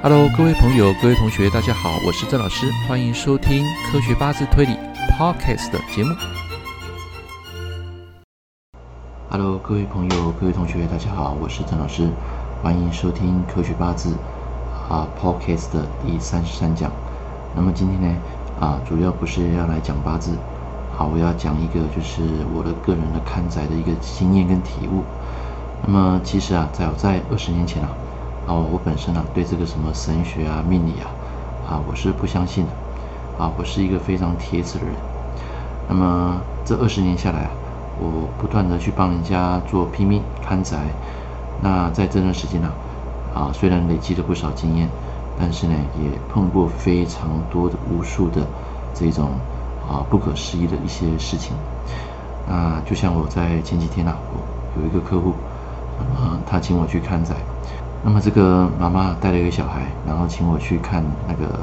Hello，各位朋友、各位同学，大家好，我是郑老师，欢迎收听科学八字推理 Podcast 的节目。Hello，各位朋友、各位同学，大家好，我是郑老师，欢迎收听科学八字啊 Podcast 的第三十三讲。那么今天呢啊，主要不是要来讲八字，好，我要讲一个就是我的个人的看宅的一个经验跟体悟。那么其实啊，在我在二十年前啊。哦，我本身呢、对这个什么神学啊、命理啊，啊，我是不相信的，啊，我是一个非常铁齿的人。那么这二十年下来，我不断的去帮人家做拼命看宅。那在这段时间呢，啊，虽然累积了不少经验，但是呢，也碰过非常多的、无数的这种啊不可思议的一些事情。那就像我在前几天呐、啊，我有一个客户，啊，他请我去看宅。那么这个妈妈带了一个小孩，然后请我去看那个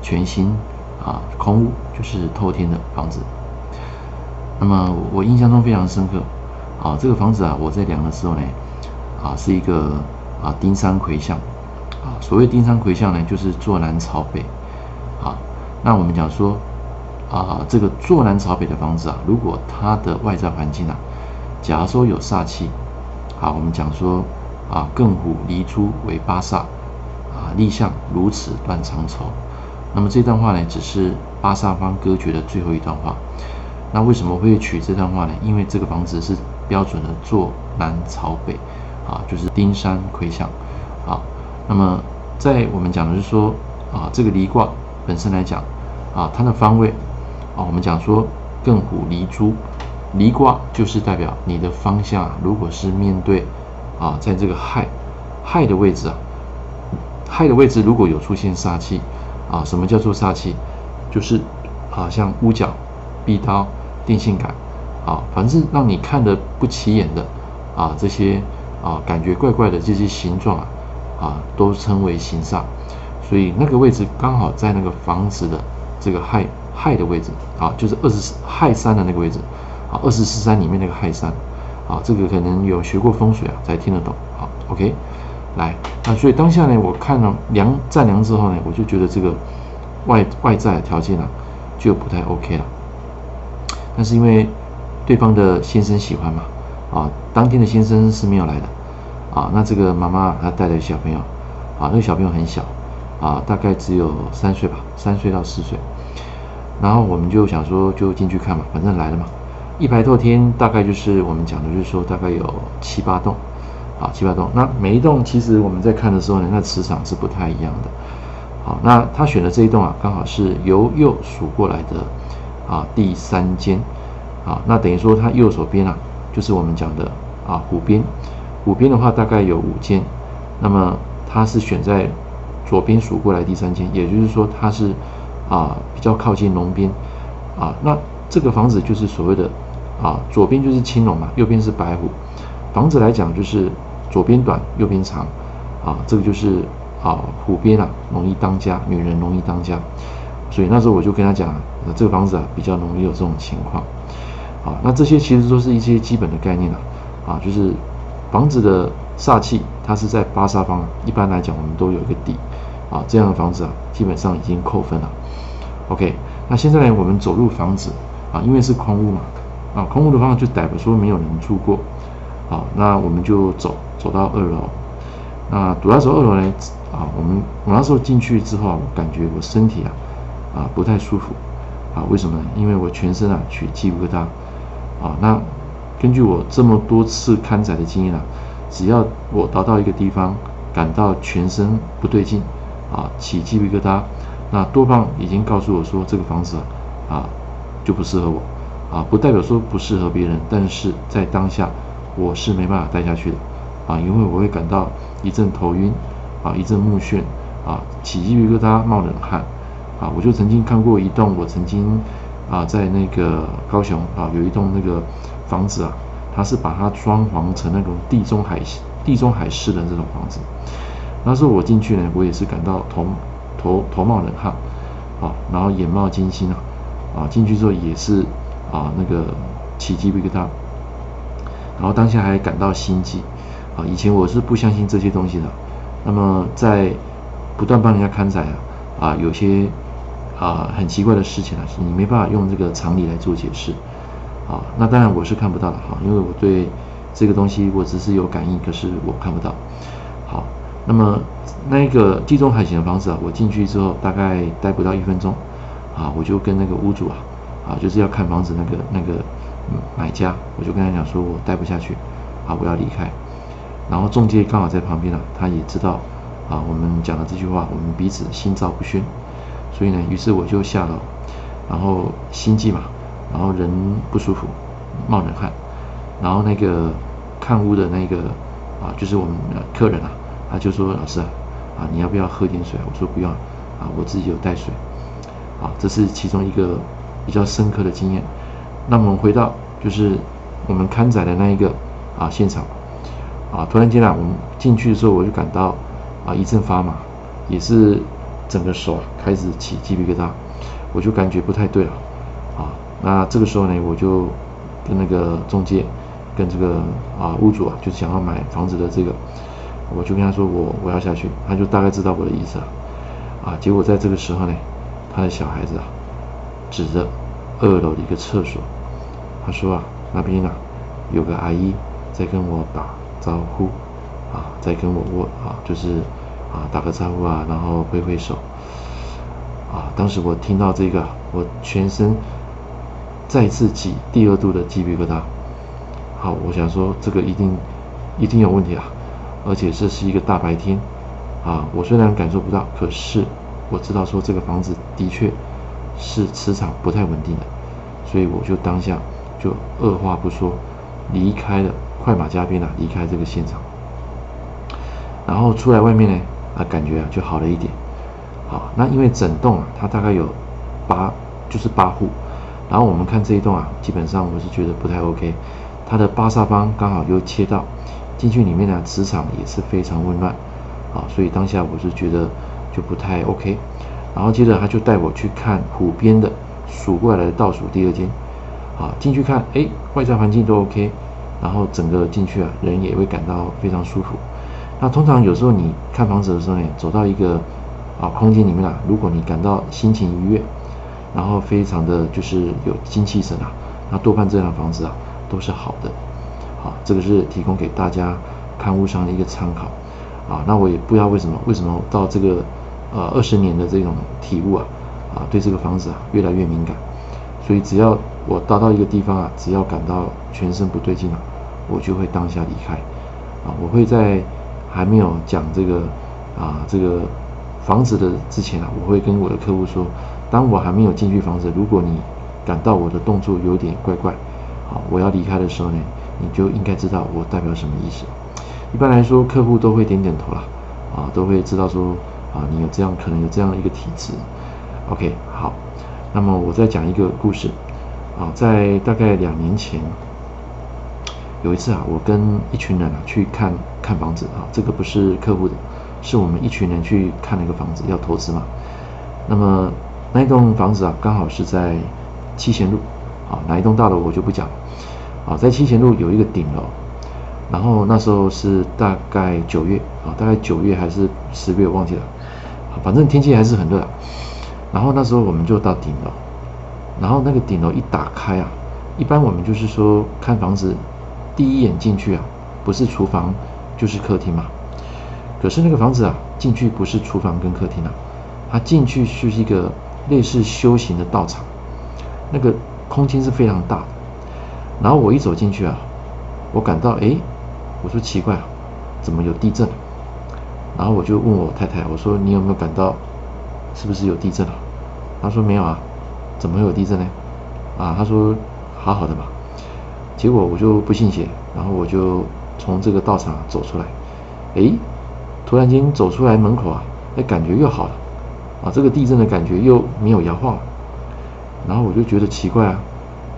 全新啊空屋，就是透天的房子。那么我印象中非常深刻，啊这个房子啊我在量的时候呢，啊是一个啊丁山癸向，啊所谓丁山癸向呢就是坐南朝北，啊那我们讲说啊这个坐南朝北的房子啊，如果它的外在环境啊，假如说有煞气，啊我们讲说。啊，艮虎离出为八萨，啊，立向如此断长愁。那么这段话呢，只是八萨方割绝的最后一段话。那为什么会取这段话呢？因为这个房子是标准的坐南朝北，啊，就是丁山癸向。啊，那么在我们讲的是说，啊，这个离卦本身来讲，啊，它的方位，啊，我们讲说艮虎离珠，离卦就是代表你的方向，如果是面对。啊，在这个亥亥的位置啊，亥的位置如果有出现煞气啊，什么叫做煞气？就是啊，像屋角、壁刀、电线杆啊，反正让你看得不起眼的啊，这些啊，感觉怪怪的这些形状啊，啊，都称为形煞。所以那个位置刚好在那个房子的这个亥亥的位置啊，就是二十四亥山的那个位置啊，二十四山里面那个亥山。啊，这个可能有学过风水啊，才听得懂。好，OK，来，那所以当下呢，我看了量丈量之后呢，我就觉得这个外外在条件啊，就不太 OK 了。但是因为对方的先生喜欢嘛，啊，当天的先生是没有来的，啊，那这个妈妈她带了小朋友，啊，那个小朋友很小，啊，大概只有三岁吧，三岁到四岁。然后我们就想说，就进去看嘛，反正来了嘛。一排透天大概就是我们讲的，就是说大概有七八栋，啊，七八栋。那每一栋其实我们在看的时候呢，那磁场是不太一样的。好，那他选的这一栋啊，刚好是由右数过来的啊第三间，啊，那等于说他右手边啊，就是我们讲的啊湖边，湖边的话大概有五间，那么他是选在左边数过来第三间，也就是说他是啊比较靠近龙边，啊，那这个房子就是所谓的。啊，左边就是青龙嘛，右边是白虎。房子来讲，就是左边短，右边长。啊，这个就是啊，虎边啊，容易当家，女人容易当家。所以那时候我就跟他讲，这个房子啊，比较容易有这种情况。啊，那这些其实都是一些基本的概念了。啊，就是房子的煞气，它是在八煞方。一般来讲，我们都有一个底。啊，这样的房子啊，基本上已经扣分了。OK，那现在呢，我们走入房子啊，因为是空屋嘛。啊，空屋的话就代表说没有人住过，好，那我们就走走到二楼，那走到走二楼呢，啊，我们我那时候进去之后，我感觉我身体啊啊不太舒服，啊，为什么呢？因为我全身啊起鸡皮疙瘩，啊，那根据我这么多次看宅的经验啊，只要我到到一个地方，感到全身不对劲，啊，起鸡皮疙瘩，那多半已经告诉我说这个房子，啊就不适合我。啊，不代表说不适合别人，但是在当下我是没办法待下去的，啊，因为我会感到一阵头晕，啊，一阵目眩，啊，起鸡皮疙瘩，冒冷汗，啊，我就曾经看过一栋，我曾经啊在那个高雄啊有一栋那个房子啊，它是把它装潢成那种地中海地中海式的这种房子，那时候我进去呢，我也是感到头头头冒冷汗，啊，然后眼冒金星啊，啊，进去之后也是。啊，那个起鸡皮疙瘩，然后当下还感到心悸，啊，以前我是不相信这些东西的。那么在不断帮人家看宅啊，啊，有些啊很奇怪的事情啊，你没办法用这个常理来做解释，啊，那当然我是看不到的哈，因为我对这个东西我只是有感应，可是我看不到。好，那么那个地中海型的房子啊，我进去之后大概待不到一分钟，啊，我就跟那个屋主啊，啊，就是要看房子那个那个买家，我就跟他讲说我待不下去，啊，我要离开。然后中介刚好在旁边啊，他也知道。啊，我们讲的这句话，我们彼此心照不宣，所以呢，于是我就下楼，然后心悸嘛，然后人不舒服，冒冷汗，然后那个看屋的那个啊，就是我们的客人啊，他就说：“老师啊，啊，你要不要喝点水？”我说：“不用，啊，我自己有带水。”啊，这是其中一个比较深刻的经验。那么我们回到就是我们刊载的那一个啊现场，啊，突然间啊，我们进去的时候，我就感到。啊，一阵发麻，也是整个手开始起鸡皮疙瘩，我就感觉不太对了。啊，那这个时候呢，我就跟那个中介，跟这个啊屋主啊，就想要买房子的这个，我就跟他说我我要下去，他就大概知道我的意思啊。啊，结果在这个时候呢，他的小孩子啊，指着二楼的一个厕所，他说啊，那边啊有个阿姨在跟我打招呼。啊，在跟我握啊，就是啊打个招呼啊，然后挥挥手啊。当时我听到这个，我全身再次起第二度的鸡皮疙瘩。好，我想说这个一定一定有问题啊，而且这是一个大白天啊。我虽然感受不到，可是我知道说这个房子的确是磁场不太稳定的，所以我就当下就二话不说离开了，快马加鞭啊，离开这个现场。然后出来外面呢，啊，感觉啊就好了一点。好，那因为整栋啊，它大概有八，就是八户。然后我们看这一栋啊，基本上我是觉得不太 OK。它的八煞方刚好又切到进去里面呢，磁场也是非常混乱。啊，所以当下我是觉得就不太 OK。然后接着他就带我去看湖边的数过来的倒数第二间。啊，进去看，哎，外在环境都 OK。然后整个进去啊，人也会感到非常舒服。那通常有时候你看房子的时候呢，走到一个啊空间里面啊，如果你感到心情愉悦，然后非常的就是有精气神啊，那多半这样的房子啊都是好的。好，这个是提供给大家看屋商的一个参考。啊，那我也不知道为什么，为什么到这个呃二十年的这种体悟啊，啊对这个房子啊越来越敏感。所以只要我到到一个地方啊，只要感到全身不对劲啊，我就会当下离开。啊，我会在。还没有讲这个啊，这个房子的之前啊，我会跟我的客户说，当我还没有进去房子，如果你感到我的动作有点怪怪，好，我要离开的时候呢，你就应该知道我代表什么意思。一般来说，客户都会点点头啦，啊，都会知道说啊，你有这样可能有这样的一个体质。OK，好，那么我再讲一个故事啊，在大概两年前。有一次啊，我跟一群人啊去看看房子啊，这个不是客户的，是我们一群人去看了一个房子要投资嘛。那么那一栋房子啊，刚好是在七贤路啊，哪一栋大楼我就不讲了啊，在七贤路有一个顶楼，然后那时候是大概九月啊，大概九月还是十月忘记了，反正天气还是很热。然后那时候我们就到顶楼，然后那个顶楼一打开啊，一般我们就是说看房子。第一眼进去啊，不是厨房就是客厅嘛。可是那个房子啊，进去不是厨房跟客厅啊，它进去是一个类似修行的道场，那个空间是非常大。然后我一走进去啊，我感到哎，我说奇怪啊，怎么有地震？然后我就问我太太，我说你有没有感到是不是有地震啊？她说没有啊，怎么会有地震呢？啊，她说好好的嘛。结果我就不信邪，然后我就从这个道场走出来，哎，突然间走出来门口啊，那感觉又好了，啊，这个地震的感觉又没有摇晃了，然后我就觉得奇怪啊，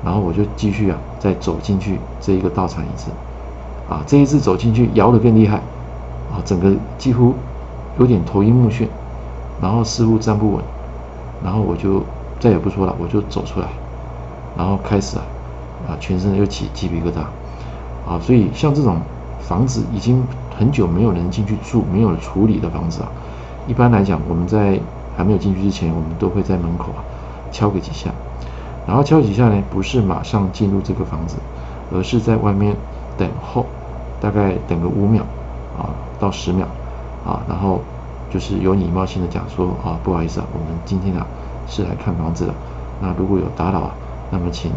然后我就继续啊，再走进去这一个道场一次，啊，这一次走进去摇得更厉害，啊，整个几乎有点头晕目眩，然后似乎站不稳，然后我就再也不说了，我就走出来，然后开始啊。啊，全身又起鸡皮疙瘩，啊，所以像这种房子已经很久没有人进去住、没有处理的房子啊，一般来讲，我们在还没有进去之前，我们都会在门口啊敲个几下，然后敲几下呢，不是马上进入这个房子，而是在外面等候，大概等个五秒啊到十秒啊，然后就是有礼貌性的讲说啊，不好意思啊，我们今天啊是来看房子的，那如果有打扰啊，那么请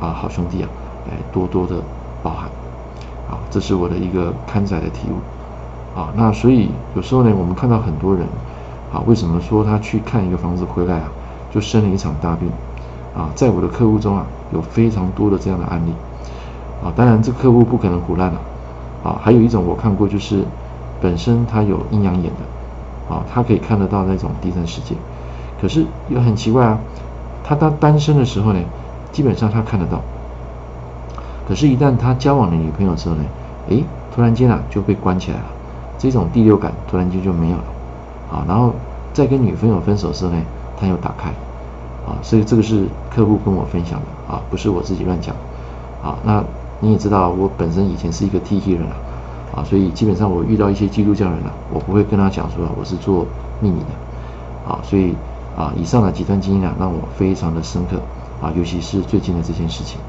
啊好兄弟啊来多多的包涵。啊，这是我的一个看宅的体悟，啊，那所以有时候呢，我们看到很多人，啊，为什么说他去看一个房子回来啊，就生了一场大病，啊，在我的客户中啊，有非常多的这样的案例，啊，当然这客户不可能胡乱了，啊还有一种我看过就是，本身他有阴阳眼的，啊，他可以看得到那种第三世界，可是又很奇怪啊，他当单身的时候呢，基本上他看得到。可是，一旦他交往了女朋友之后呢，诶，突然间啊就被关起来了，这种第六感突然间就没有了，啊，然后再跟女朋友分手的时候呢，他又打开，啊，所以这个是客户跟我分享的，啊，不是我自己乱讲，啊，那你也知道，我本身以前是一个 T T 人啊，啊，所以基本上我遇到一些基督教人啊，我不会跟他讲说我是做秘密的，啊，所以啊，以上的几段经验啊，让我非常的深刻，啊，尤其是最近的这件事情。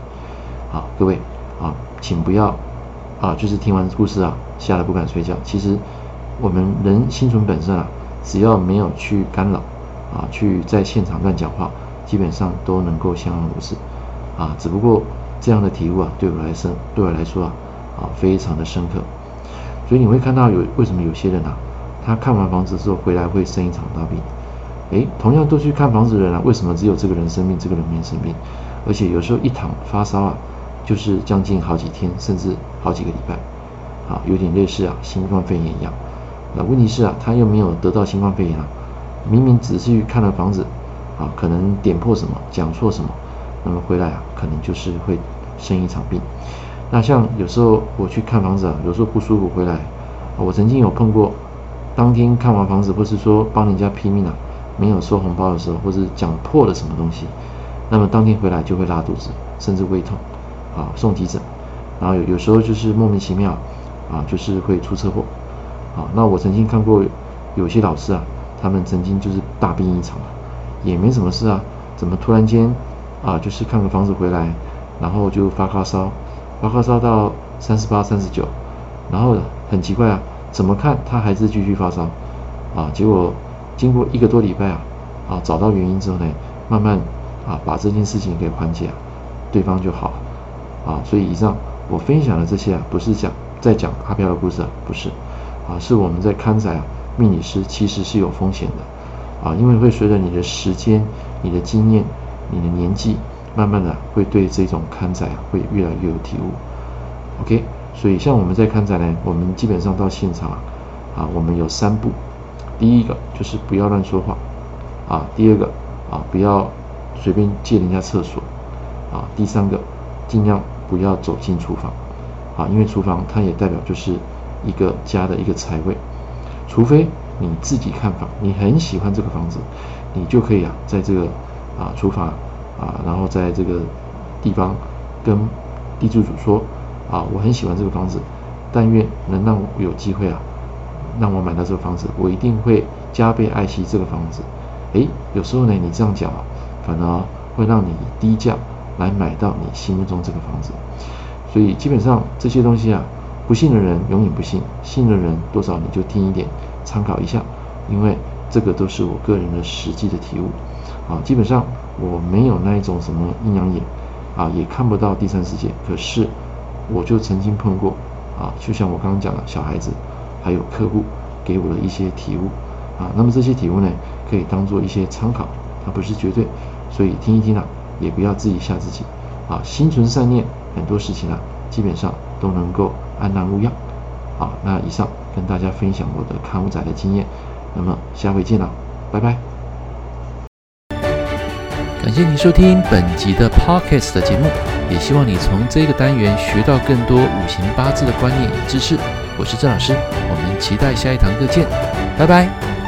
好，各位啊，请不要啊，就是听完故事啊，吓得不敢睡觉。其实我们人心存本善啊，只要没有去干扰啊，去在现场乱讲话，基本上都能够相安无事啊。只不过这样的体悟啊，对我来说，对我来说啊，啊，非常的深刻。所以你会看到有为什么有些人啊，他看完房子之后回来会生一场大病。诶，同样都去看房子的人啊，为什么只有这个人生病，这个人没生病？而且有时候一躺发烧啊。就是将近好几天，甚至好几个礼拜，啊，有点类似啊新冠肺炎一样。那问题是啊，他又没有得到新冠肺炎啊，明明只是去看了房子，啊，可能点破什么，讲错什么，那么回来啊，可能就是会生一场病。那像有时候我去看房子啊，有时候不舒服回来，我曾经有碰过，当天看完房子，不是说帮人家拼命啊，没有收红包的时候，或是讲破了什么东西，那么当天回来就会拉肚子，甚至胃痛。啊，送急诊，然后有有时候就是莫名其妙，啊，就是会出车祸，啊，那我曾经看过有些老师啊，他们曾经就是大病一场，也没什么事啊，怎么突然间啊，就是看个房子回来，然后就发高烧，发高烧到三十八、三十九，然后很奇怪啊，怎么看他还是继续发烧，啊，结果经过一个多礼拜啊，啊，找到原因之后呢，慢慢啊把这件事情给缓解，对方就好了。啊，所以以上我分享的这些啊，不是讲在讲阿飘的故事啊，不是，啊，是我们在刊载啊，命理师其实是有风险的，啊，因为会随着你的时间、你的经验、你的年纪，慢慢的会对这种看宅，会越来越有体悟。OK，所以像我们在看宅呢，我们基本上到现场啊，啊，我们有三步，第一个就是不要乱说话，啊，第二个啊，不要随便借人家厕所，啊，第三个。尽量不要走进厨房，啊，因为厨房它也代表就是一个家的一个财位，除非你自己看房，你很喜欢这个房子，你就可以啊，在这个啊厨房啊，然后在这个地方跟地主主说啊，我很喜欢这个房子，但愿能让我有机会啊，让我买到这个房子，我一定会加倍爱惜这个房子。诶，有时候呢，你这样讲啊，反而会让你低价。来买到你心目中这个房子，所以基本上这些东西啊，不信的人永远不信，信的人多少你就听一点，参考一下，因为这个都是我个人的实际的体悟啊。基本上我没有那一种什么阴阳眼啊，也看不到第三世界，可是我就曾经碰过啊，就像我刚刚讲的小孩子，还有客户给我的一些体悟啊。那么这些体悟呢，可以当做一些参考，它不是绝对，所以听一听啊。也不要自己吓自己，啊，心存善念，很多事情啊，基本上都能够安然无恙。好，那以上跟大家分享我的看宅的经验，那么下回见了，拜拜。感谢您收听本集的 Podcast 的节目，也希望你从这个单元学到更多五行八字的观念与知识。我是郑老师，我们期待下一堂课见，拜拜。